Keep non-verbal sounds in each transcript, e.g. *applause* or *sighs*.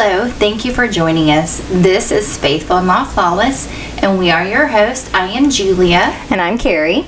Hello, thank you for joining us. This is Faithful and Not Flawless, and we are your hosts. I am Julia. And I'm Carrie.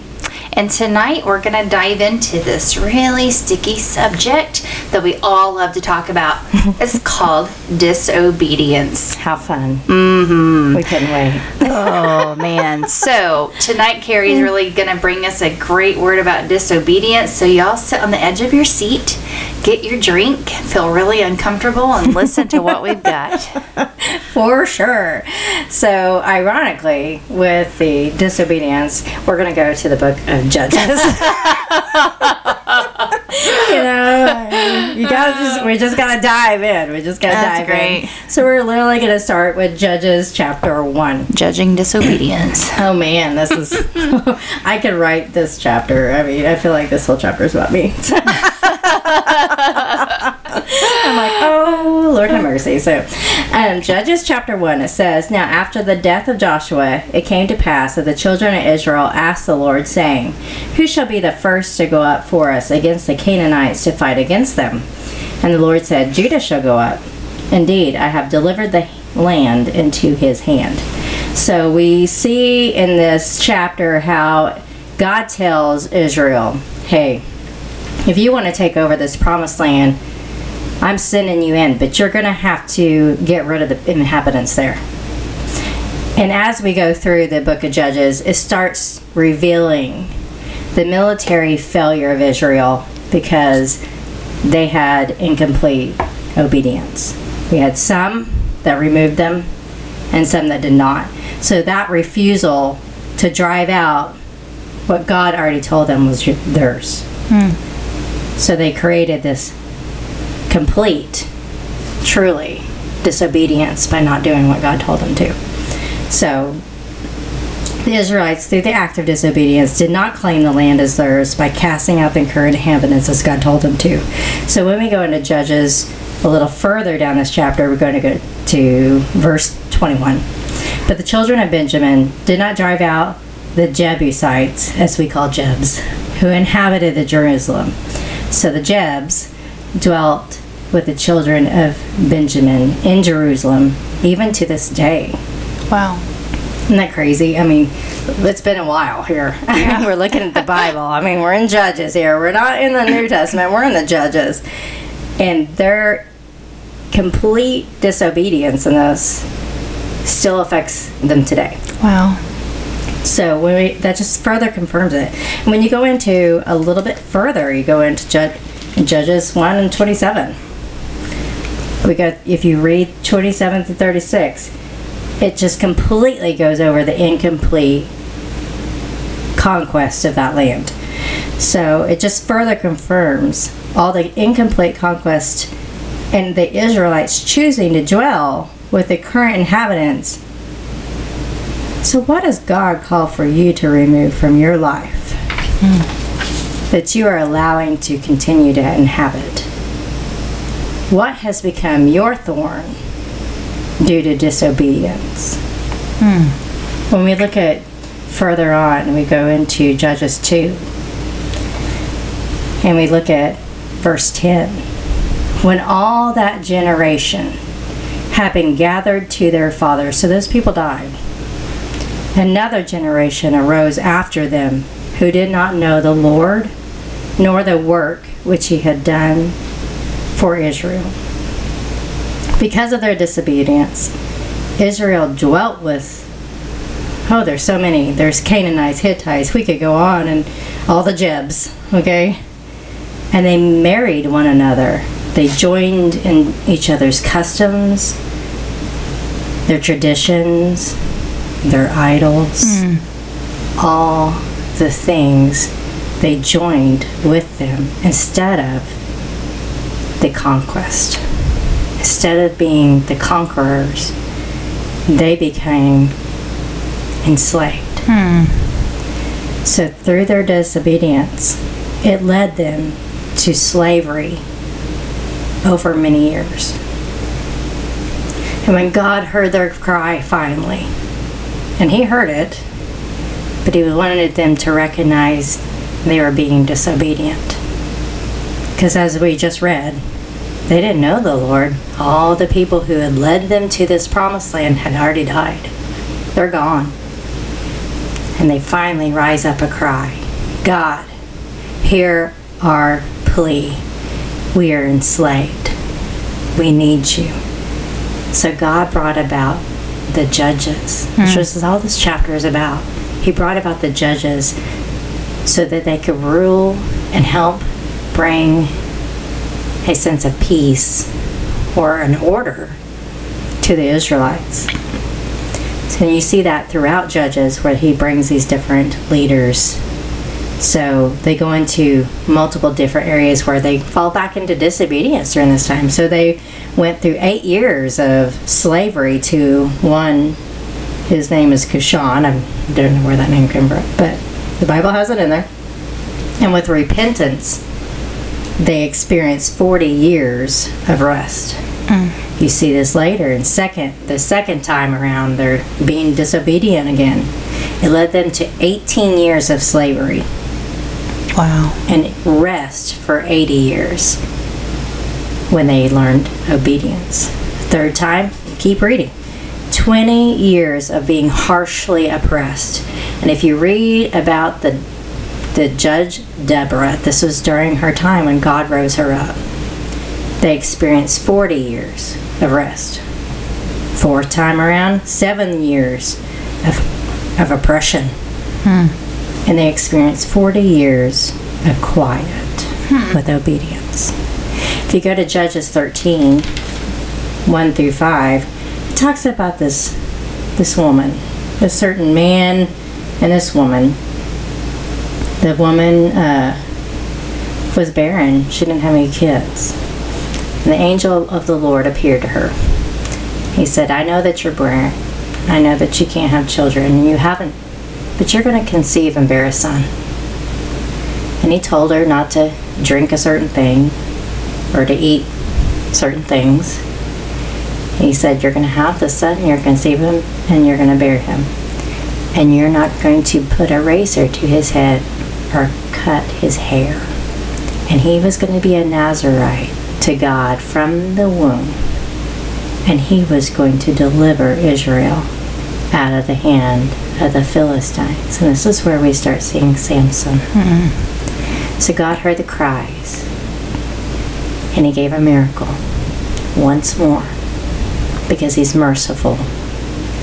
And tonight we're going to dive into this really sticky subject that we all love to talk about. *laughs* it's called disobedience. How fun. Mm-hmm. We couldn't wait. Oh, man. So tonight Carrie's really going to bring us a great word about disobedience. So y'all sit on the edge of your seat, get your drink, feel really uncomfortable, and listen to what we've got. *laughs* For sure. So, ironically, with the disobedience, we're going to go to the book of Judges. *laughs* you know, you gotta just, uh, we just gotta dive in. We just gotta That's dive great. in. So, we're literally to start with Judges chapter 1. Judging disobedience. Oh man, this is. *laughs* I could write this chapter. I mean, I feel like this whole chapter is about me. *laughs* I'm like, oh, Lord have mercy. So, Judges chapter 1, it says, Now after the death of Joshua, it came to pass that the children of Israel asked the Lord, saying, Who shall be the first to go up for us against the Canaanites to fight against them? And the Lord said, Judah shall go up. Indeed, I have delivered the land into his hand. So we see in this chapter how God tells Israel, Hey, if you want to take over this promised land, I'm sending you in, but you're going to have to get rid of the inhabitants there. And as we go through the book of Judges, it starts revealing the military failure of Israel because they had incomplete obedience. We had some that removed them and some that did not. So that refusal to drive out what God already told them was theirs. Hmm. So they created this complete, truly disobedience by not doing what God told them to. So the Israelites, through the act of disobedience, did not claim the land as theirs by casting out the inhabitants as God told them to. So when we go into Judges a little further down this chapter, we're going to go to verse 21. But the children of Benjamin did not drive out the Jebusites, as we call Jebs, who inhabited the Jerusalem. So the Jebs dwelt with the children of Benjamin in Jerusalem, even to this day. Wow. Isn't that crazy? I mean, it's been a while here. *laughs* Mean, we're looking at the Bible. I mean, we're in Judges here. We're not in the New Testament. We're in the Judges. And their complete disobedience in this still affects them today. Wow. So when we, that just further confirms it. When you go into a little bit further, you go into Jud- Judges 1 and 27. We got if you read 27 to 36, it just completely goes over the incomplete conquest of that land. So it just further confirms all the incomplete conquest and the Israelites choosing to dwell with the current inhabitants so, what does God call for you to remove from your life hmm. that you are allowing to continue to inhabit? What has become your thorn due to disobedience? Hmm. When we look at further on, we go into Judges 2 and we look at verse 10. When all that generation had been gathered to their fathers, so those people died. Another generation arose after them who did not know the Lord nor the work which he had done for Israel. Because of their disobedience, Israel dwelt with, oh, there's so many. There's Canaanites, Hittites, we could go on, and all the Jebs, okay? And they married one another. They joined in each other's customs, their traditions, their idols, hmm. all the things they joined with them instead of the conquest. Instead of being the conquerors, they became enslaved. Hmm. So, through their disobedience, it led them to slavery over many years. And when God heard their cry finally, and He heard it, but He wanted them to recognize they were being disobedient. Because as we just read, They didn't know the Lord. All the people who had led them to this promised land had already died. They're gone. And they finally rise up a cry God, hear our plea. We are enslaved. We need you. So God brought about the judges, which hmm. is all this chapter is about. He brought about the judges so that they could rule and help bring a sense of peace or an order to the Israelites. So you see that throughout Judges where he brings these different leaders. So they go into multiple different areas where they fall back into disobedience during this time. So they went through eight years of slavery to one, his name is Cushan. I don't know where that name came from, but the Bible has it in there. And with repentance, they experienced 40 years of rest. Mm. You see this later And second the second time around they're being disobedient again. It led them to 18 years of slavery Wow. and rest for 80 years when they learned obedience. Third time, keep reading. 20 years of being harshly oppressed. And if you read about the the judge Deborah, this was during her time when God rose her up. They experienced 40 years of rest. Fourth time around, 7 years of, of oppression hmm. and they experienced 40 years of quiet hmm. with obedience. If you go to Judges 13, 1 through 5, it talks about this this woman, a certain man and this woman. The woman uh, was barren. She didn't have any kids. And the angel of the Lord appeared to her. He said, I know that you're barren. I know that you can't have children, and you haven't but you're going to conceive and bear a son. And he told her not to drink a certain thing or to eat certain things. He said, You're going to have the son, you're going to conceive him, and you're going to bear him. And you're not going to put a razor to his head or cut his hair. And he was going to be a Nazarite to God from the womb. And he was going to deliver Israel out of the hand of the Philistines. And this is where we start seeing Samson. Mm-hmm. So God heard the cries and he gave a miracle once more because he's merciful,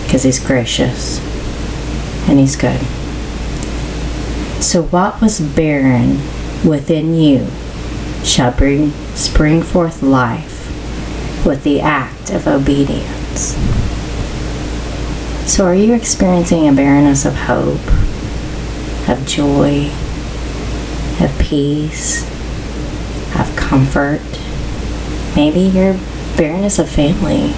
because he's gracious, and he's good. So what was barren within you shall bring spring forth life with the act of obedience. So, are you experiencing a barrenness of hope, of joy, of peace, of comfort? Maybe your barrenness of family.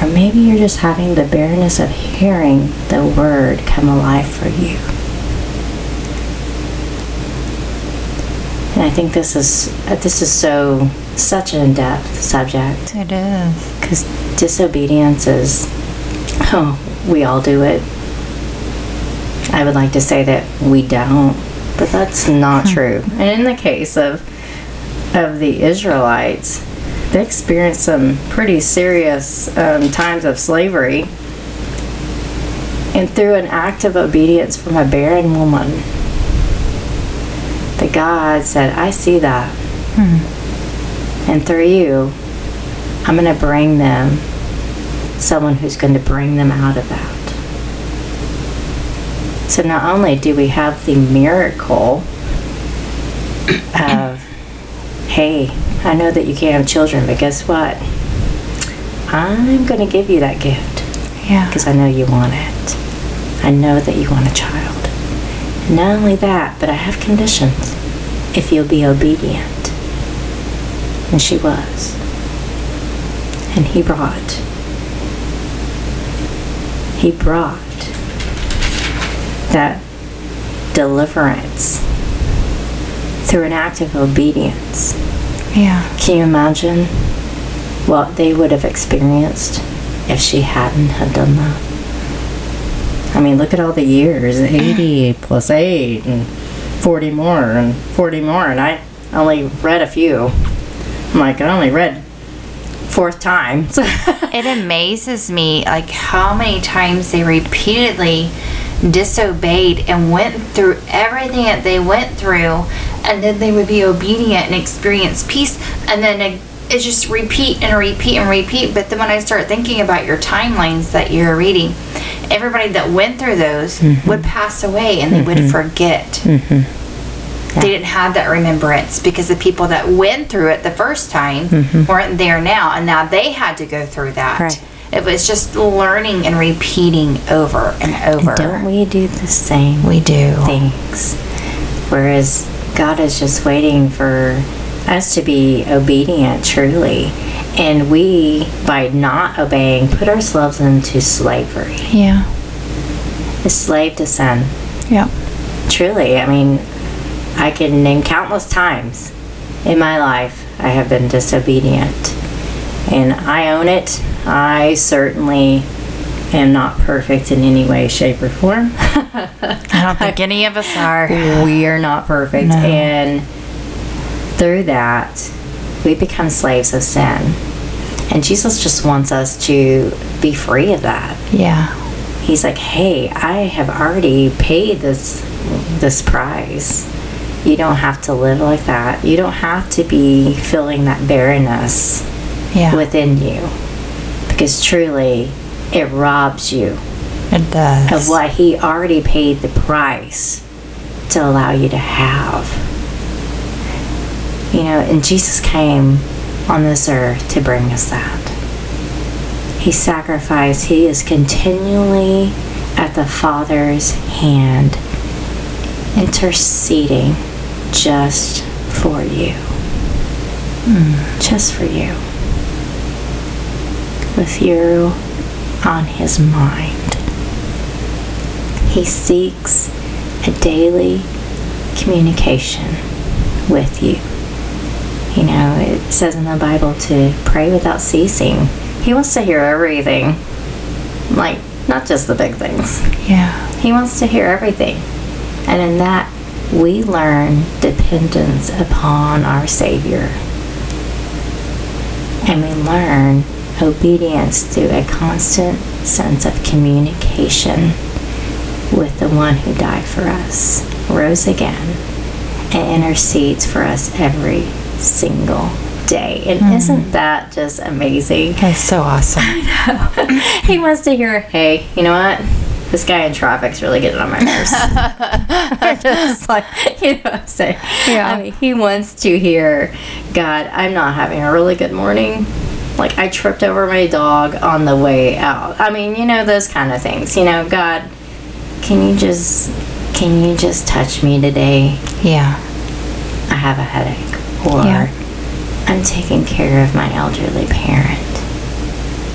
Or maybe you're just having the barrenness of hearing the word come alive for you. And I think this is uh, this is so such an in-depth subject. It is. because disobedience is oh we all do it. I would like to say that we don't but that's not true. And in the case of of the israelites they experienced some pretty serious um, times of slavery. And through an act of obedience from a barren woman that god said i see that hmm. and through you i'm going to bring them someone who's going to bring them out of that. So not only do we have the miracle of, *clears throat* hey, I know that you can't have children, but guess what? I'm going to give you that gift Yeah. because I know you want it. I know that you want a child. Not only that, but I have conditions if you'll be obedient. And she was. And he brought he brought that deliverance through an act of obedience. Yeah. Can you imagine what they would have experienced if she hadn't have done that? I mean, look at all the years 80 *sighs* plus 8 and 40 more and 40 more. And I only read a few. I'm like, I only read fourth time. *laughs* It amazes me like how many times they repeatedly disobeyed and went through everything that they went through and then they would be obedient and experience peace and then it, just repeat and repeat and repeat but then when i start thinking about your timelines that you're reading everybody that went through those mm-hmm. would pass away and they would mm-hmm. forget. Mm-hmm. They didn't have that remembrance because the people that went through it the first time weren't there now and now they had to go through that. Right. it was just learning and repeating over and over. don't we do the same we do. things? Whereas God is just waiting for us to be obedient truly. And we, by not obeying, put ourselves into slavery. Yeah. A slave to sin. Yeah. Truly, I mean, I can name countless times in my life I have been disobedient. And I own it. I certainly am not perfect in any way, shape, or form. *laughs* i don't think any of us are we are not perfect. No. And through that, we become slaves of sin. And Jesus just wants us to be free of that. Yeah. He's like, "Hey, I have already paid this this price. You don't have to live like that. You don't have to be feeling that barrenness Yeah. within you. Because truly, it robs you it does. of what he already paid the price to allow you to have. You know, and Jesus came on this earth to bring us that. He sacrificed, he is continually at the Father's hand, interceding just for you. Mm, just for you. With you on his mind. He seeks a daily communication with you. You know, it says in the Bible to pray without ceasing. He wants to hear everything. Like, not just the big things. yeah. He wants to hear everything. And in that, we learn dependence upon our Savior. And we learn obedience through a constant sense of communication with the one who died for us, rose again, and intercedes for us every single day. And hmm. isn't that just amazing? That's so awesome. *laughs* *laughs* he wants to hear, hey, you know what? This guy in traffic's really getting on my nerves. *laughs* Just like, you know what I'm saying? Yeah. I mean, he wants to hear, God, I'm not having a really good morning. Like, I tripped over my dog on the way out. I mean, you know, those kind of things. You know, God, can you just, can you just touch me today? Yeah. I have a headache. Or Yeah. I'm taking care of my elderly parent.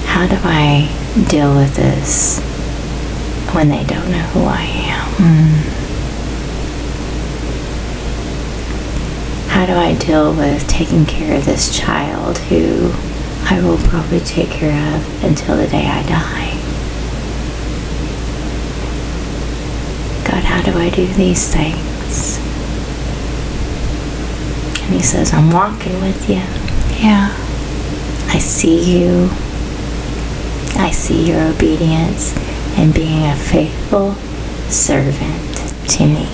How do I deal with this when they don't know who I am? Hmm. How do I deal with taking care of this child who I will probably take care of until the day I die? God, how do I do these things? And he says, I'm walking with you. Yeah. I see you. I see your obedience and being a faithful servant to me.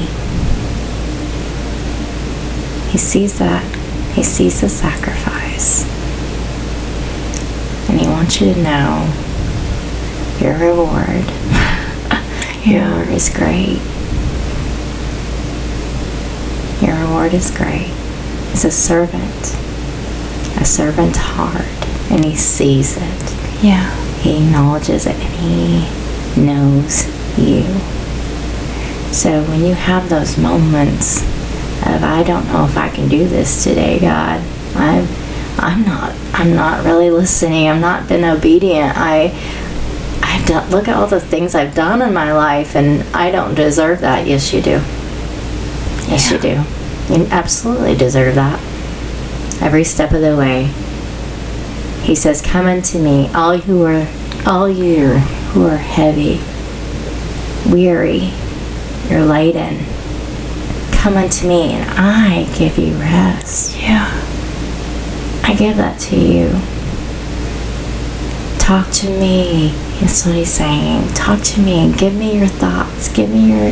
He sees that. He sees the sacrifice. And he wants you to know your reward. *laughs* your Yeah. reward is great. Your reward is great. He's a servant, a servant's heart, and he sees it. Yeah. He acknowledges it and he knows you. So when you have those moments of I don't know if I can do this today, God, I'm I'm not I'm not really listening. I'm not been obedient. I I've done look at all the things I've done in my life and I don't deserve that. Yes you do. Yes you do. You absolutely deserve that. Every step of the way. He says, Come unto me, all who are all you who are heavy, weary, you're laden. Come unto me and I give you rest. Yeah. I give that to you. Talk to me. That's what he's saying. Talk to me. And give me your thoughts. Give me your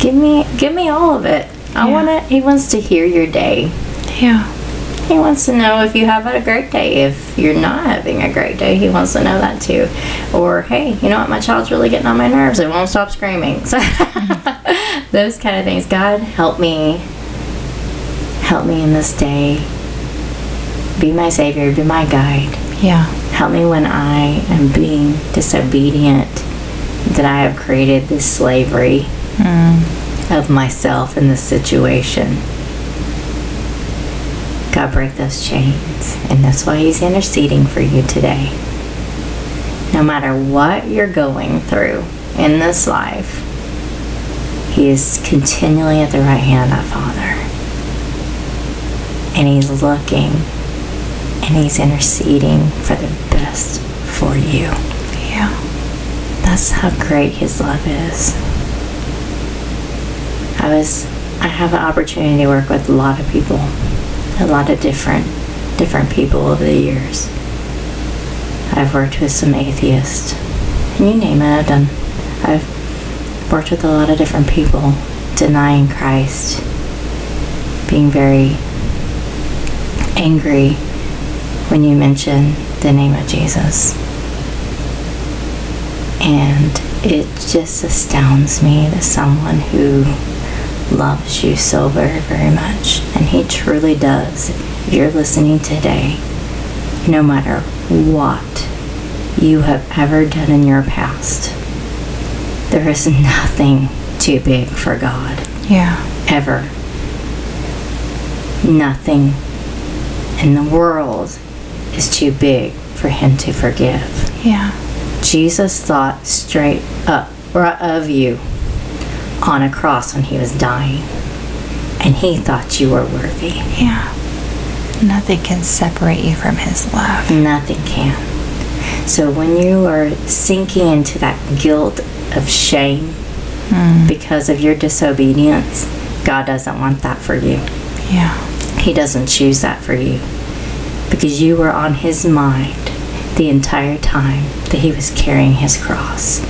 give me give me all of it. I Yeah. want to he wants to hear your day. Yeah. He wants to know if you have had a great day. If you're not having a great day, he wants to know that too. Or, hey, you know what? My child's really getting on my nerves. It won't stop screaming. So, *laughs* those kind of things. God, help me. Help me in this day. Be my savior. Be my guide. Yeah. Help me when I am being disobedient. That I have created this slavery mm. Of myself in this situation. God, break those chains. And that's why He's interceding for you today. No matter what you're going through in this life, He is continually at the right hand of Father. And He's looking and He's interceding for the best for you. Yeah. That's how great his love is. I was I have an opportunity to work with a lot of people, a lot of different different people over the years. I've worked with some atheists, and you name it, I've done. I've worked with a lot of different people denying Christ, being very angry when you mention the name of Jesus. And it just astounds me that someone who loves you so very, very much, and he truly does. If you're listening today, no matter what you have ever done in your past, there is nothing too big for God, Yeah. ever. Nothing in the world is too big for him to forgive. Yeah. Jesus thought straight up of you on a cross when he was dying. And he thought you were worthy. Yeah. Nothing can separate you from his love. Nothing can. So when you are sinking into that guilt of shame hmm. because of your disobedience, God doesn't want that for you. Yeah. He doesn't choose that for you because you were on his mind the entire time that he was carrying his cross.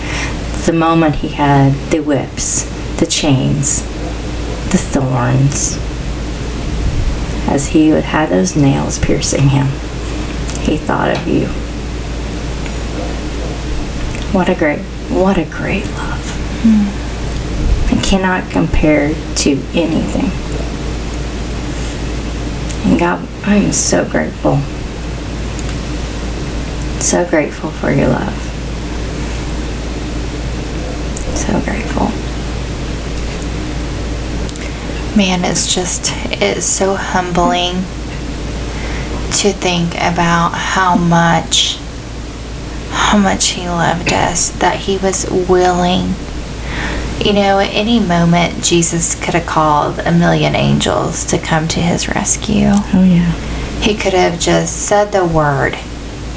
The moment he had the whips, the chains, the thorns, as he would have those nails piercing him, he thought of you. What a great, what a great love. Hmm. It cannot compare to anything. And God, I am so grateful. So grateful for your love. So grateful. Man, it's just, it's so humbling to think about how much, how much He loved us, that He was willing. You know, at any moment, Jesus could have called a million angels to come to His rescue. Oh yeah. He could have just said the word,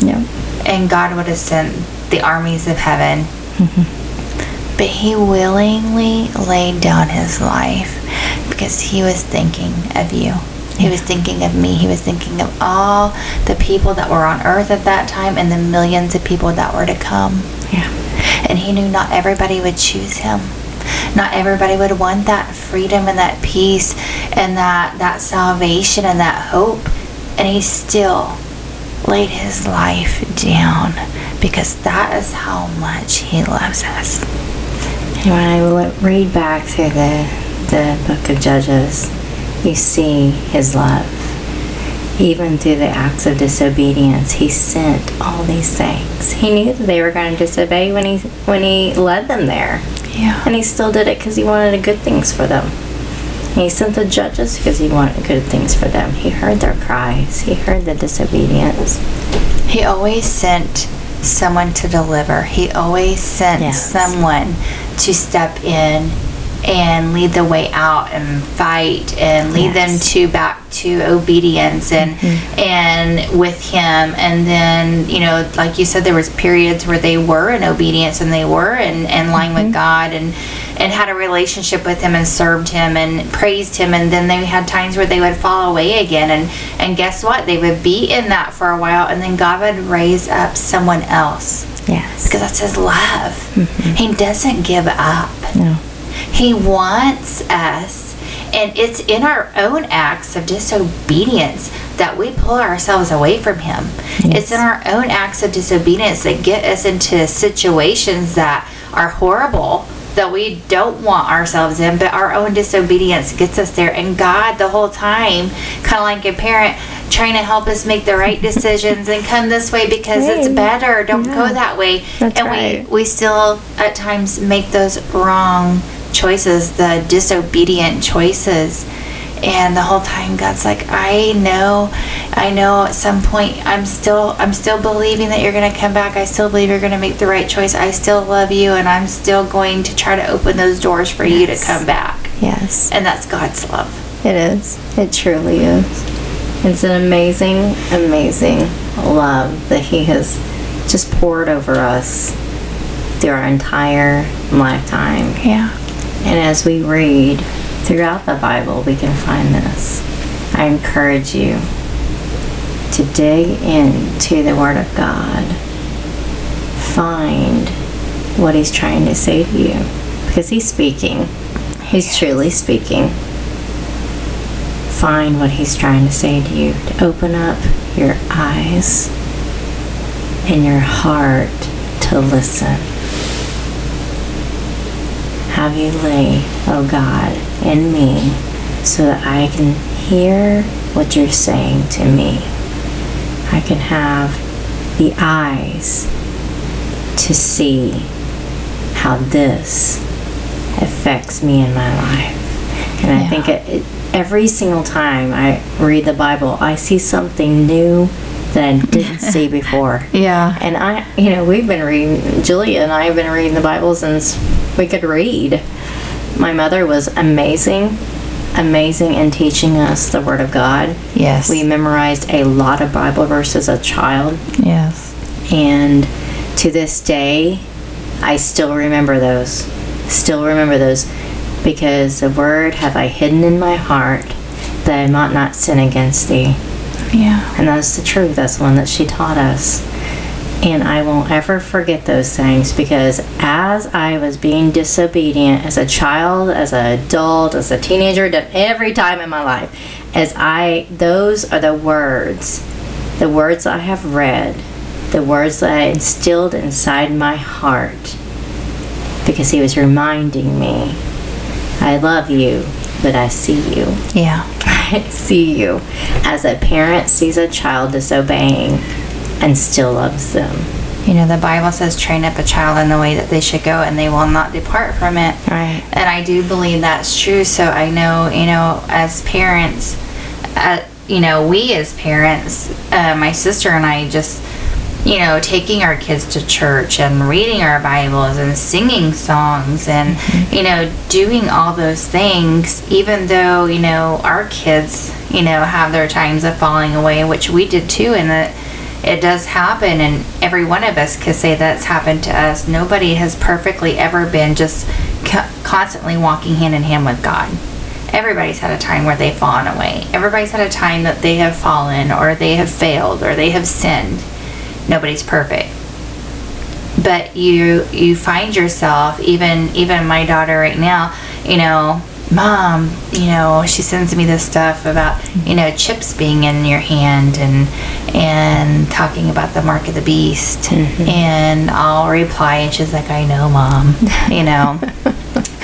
Yep. and God would have sent the armies of heaven. Mm-hmm. But he willingly laid down his life because he was thinking of you. He was thinking of me. He was thinking of all the people that were on earth at that time and the millions of people that were to come. Yeah. And he knew not everybody would choose him. Not everybody would want that freedom and that peace and that, that salvation and that hope. And he still laid his life down because that is how much he loves us. And when I read back through the, the book of Judges, you see his love. Even through the acts of disobedience, he sent all these things. He knew that they were going to disobey when he when he led them there, Yeah. and he still did it because he wanted good things for them. And he sent the judges because he wanted good things for them. He heard their cries. He heard the disobedience. He always sent someone to deliver. He always sent Yes. someone to step in and lead the way out and fight and lead them to back to obedience and mm-hmm. and with him. And then you know like you said there was periods where they were in obedience and they were in, in line with mm-hmm. God and and had a relationship with him and served him and praised him. And then they had times where they would fall away again. And and guess what? They would be in that for a while and then god would raise up someone else. Yes. because that's his love. Mm-hmm. He doesn't give up. No. He wants us, and it's in our own acts of disobedience that we pull ourselves away from Him. It's in our own acts of disobedience that get us into situations that are horrible. That we don't want ourselves in, but our own disobedience gets us there. And God, the whole time, kind of like a parent, trying to help us make the right decisions and come this way because it's better. Don't go that way. That's and right. we we still at times make those wrong choices, the disobedient choices. And the whole time God's like, I know, I know at some point I'm still I'm still believing that you're gonna come back. I still believe you're gonna make the right choice. I still love you and I'm still going to try to open those doors for you to come back. Yes. And that's God's love. It is. It truly is. It's an amazing, amazing love that He has just poured over us through our entire lifetime. Yeah. And as we read throughout the Bible, we can find this. I encourage you to dig into the Word of God. Find what He's trying to say to you. Because He's speaking, He's truly speaking. Find what He's trying to say to you. To open up your eyes and your heart to listen. Have you lay, oh God, in me so that I can hear what you're saying to me. I can have the eyes to see how this affects me in my life. And I think it, it, every single time I read the Bible, I see something new that I didn't see *laughs* before. Yeah. And I, you know, we've been reading, Julia and I have been reading the Bible since we could read. My mother was amazing, amazing in teaching us the Word of God. Yes. We memorized a lot of Bible verses as a child, yes. and to this day, I still remember those. Still remember those because the Word have I hidden in my heart that I might not sin against thee. Yeah. And that's the truth. That's the one that she taught us. And I won't ever forget those things because as I was being disobedient as a child, as an adult, as a teenager, every time in my life, as I, those are the words, the words I have read, the words that I instilled inside my heart because he was reminding me, I love you, but I see you. Yeah. *laughs* I see you as a parent sees a child disobeying and still loves them. You know, the Bible says, train up a child in the way that they should go, and they will not depart from it. Right. And I do believe that's true. So I know, you know, as parents, uh, you know, we as parents, uh, my sister and I just, you know, taking our kids to church and reading our Bibles and singing songs and, you know, doing all those things, even though, you know, our kids, you know, have their times of falling away, which we did too, and that it does happen, and every one of us could say that's happened to us. Nobody has perfectly ever been just co- constantly walking hand in hand with God. Everybody's had a time where they've fallen away. Everybody's had a time that they have fallen, or they have failed, or they have sinned. Nobody's perfect but you you find yourself even even my daughter right now you know mom you know she sends me this stuff about you know chips being in your hand and and talking about the mark of the beast. Mm-hmm. And i'll reply and she's like i know mom *laughs* you know.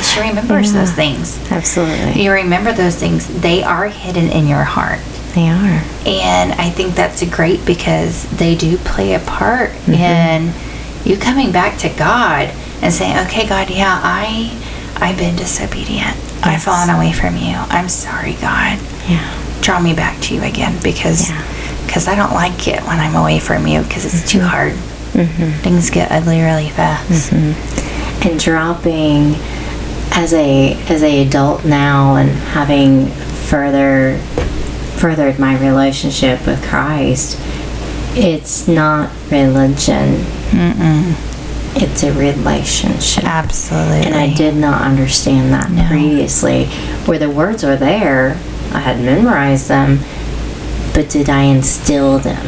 She remembers those things. Absolutely. you remember those things. They are hidden in your heart. They are. and I think that's great because they do play a part mm-hmm. in you coming back to God and saying, "Okay, God, yeah, I I've been disobedient. I've fallen away from you. I'm sorry, God. Yeah. Draw me back to you again because Yeah. because I don't like it when I'm away from you because it's too mm-hmm. hard. Mm-hmm. Things get ugly really fast. Mm-hmm. And dropping as a as a adult now and having further furthered my relationship with Christ, it's not religion. It's a relationship. Absolutely. And I did not understand that No. previously. Where the words were there, I had memorized them, but did I instill them?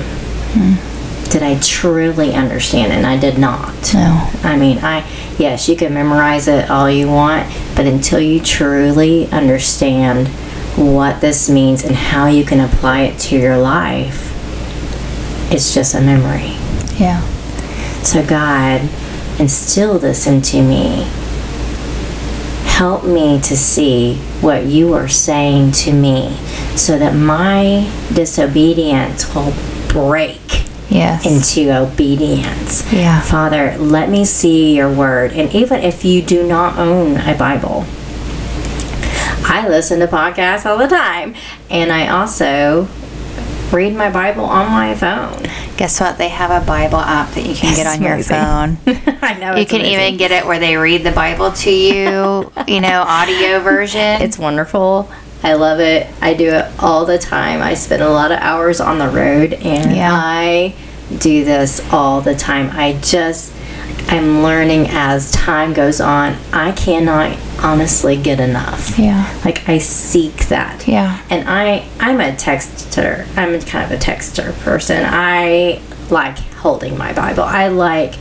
Hmm. Did I truly understand it? And I did not. No. I mean, I yes, you can memorize it all you want, but until you truly understand what this means and how you can apply it to your life, it's just a memory. Yeah. So, God, instill this into me. Help me to see what you are saying to me so that my disobedience will break Yes. into obedience. Yeah. Father, let me see your word. And even if you do not own a Bible, I listen to podcasts all the time. And I also read my Bible on my phone. Guess what? They have a Bible app that you can get on your phone. *laughs* I know. You can amazing. even get it where they read the Bible to you, *laughs* you know, audio version. It's wonderful. I love it. I do it all the time. I spend a lot of hours on the road and Yeah. I do this all the time. I just I'm learning as time goes on. I cannot honestly get enough. yeah. Like I seek that. Yeah. And I I'm a texter. I'm kind of a texter person. I like holding my Bible. I like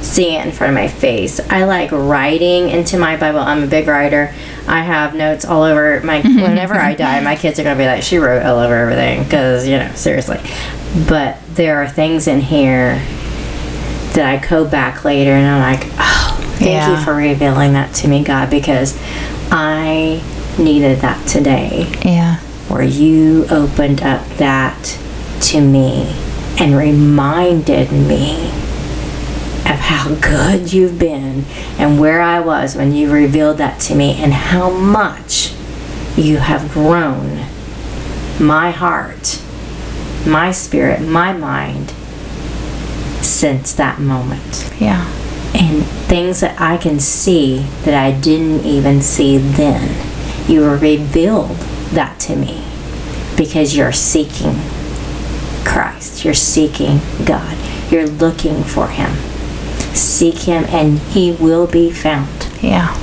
seeing it in front of my face. I like writing into my Bible. I'm a big writer. I have notes all over my *laughs* whenever I die, my kids are going to be like she wrote all over everything cuz you know, seriously. But there are things in here that I go back later and I'm like, "Oh, thank Yeah. you for revealing that to me, God, because I needed that today Yeah. where you opened up that to me and reminded me of how good you've been and where I was when you revealed that to me and how much you have grown my heart, my spirit, my mind since that moment Yeah. and things that I can see that I didn't even see then. You revealed that to me because you're seeking Christ. You're seeking God. You're looking for Him. Seek Him and He will be found. Yeah.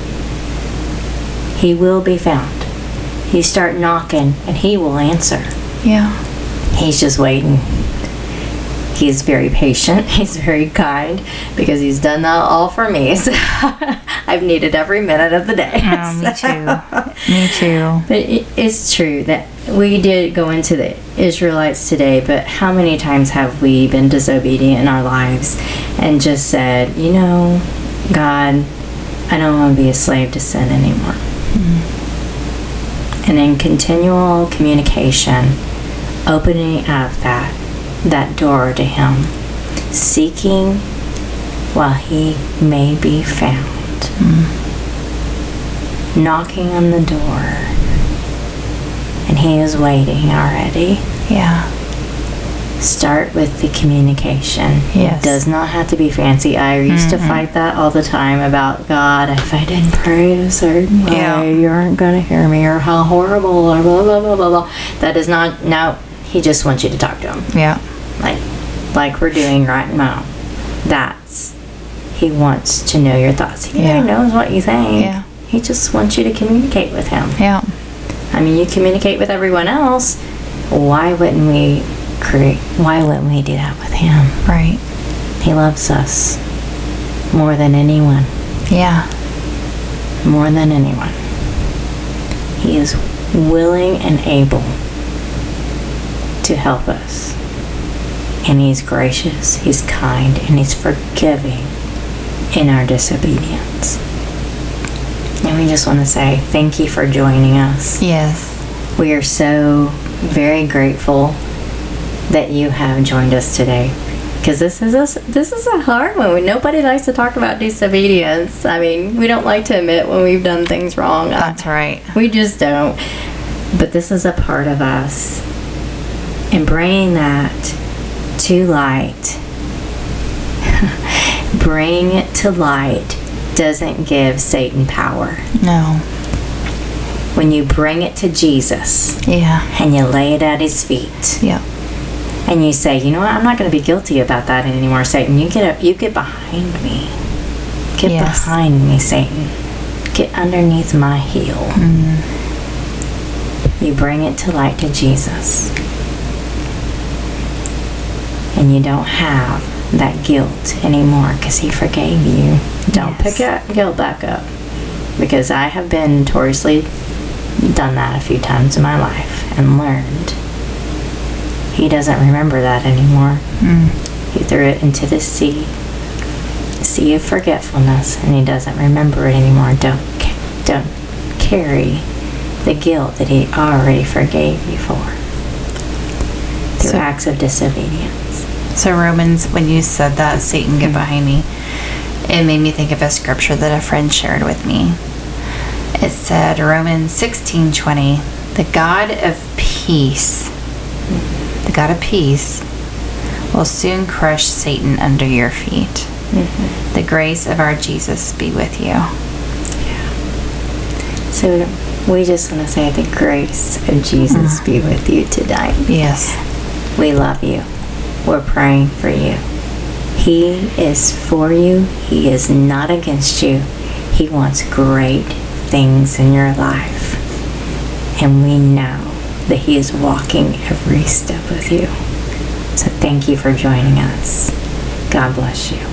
He will be found. You start knocking and He will answer. Yeah. He's just waiting. He's very patient. *laughs* He's very kind because he's done that all for me. *laughs* So I've needed every minute of the day. Oh, me *laughs* too. Me too. But it is true that we did go into the Israelites today, but how many times have we been disobedient in our lives and just said, you know, God, I don't want to be a slave to sin anymore? Mm-hmm. And in continual communication, opening up that that door to him, seeking while he may be found mm. knocking on the door, and He is waiting already. Yeah. Start with the communication. Yes. It does not have to be fancy. I used to fight that all the time about God. If I didn't pray a certain way, Yeah. you aren't going to hear me, or how horrible, or blah, blah, blah, blah, blah. That is not, no, He just wants you to talk to Him. Yeah. Like, like we're doing right now. That's, He wants to know your thoughts. He Yeah. knows what you think. Yeah. He just wants you to communicate with Him. Yeah. I mean, you communicate with everyone else. Why wouldn't we create? Why wouldn't we do that with him? Right. He loves us more than anyone. Yeah. More than anyone. He is willing and able to help us. And he's gracious, he's kind, and he's forgiving in our disobedience. And we just want to say thank you for joining us. Yes. We are so very grateful that you have joined us today. Because this is a, this is a hard one. Nobody likes to talk about disobedience. I mean, we don't like to admit when we've done things wrong. That's right. We just don't. But this is a part of us. And bringing that to light, *laughs* Bring it to light doesn't give Satan power. No. When you bring it to Jesus, Yeah. and you lay it at his feet Yeah. and you say you know what i'm not going to be guilty about that anymore satan you get up you get behind me Get Yes. behind me, Satan. Get underneath my heel. Mm-hmm. You bring it to light to Jesus. And you don't have that guilt anymore because he forgave you. Don't Yes. pick that guilt back up. Because I have been notoriously done that a few times in my life and learned. He doesn't remember that anymore. Mm. He threw it into the sea, sea of forgetfulness, and he doesn't remember it anymore. Don't don't carry the guilt that he already forgave you for through So- acts of disobedience. So Romans, when you said that, Satan get mm-hmm. behind me, it made me think of a scripture that a friend shared with me. It said Romans sixteen twenty, the God of peace, the God of peace, will soon crush Satan under your feet. Mm-hmm. The grace of our Jesus be with you. So we just want to say the grace of Jesus mm-hmm. be with you tonight. Yes. We love you. We're praying for you. He is for you. He is not against you. He wants great things in your life. And we know that He is walking every step with you. So thank you for joining us. God bless you.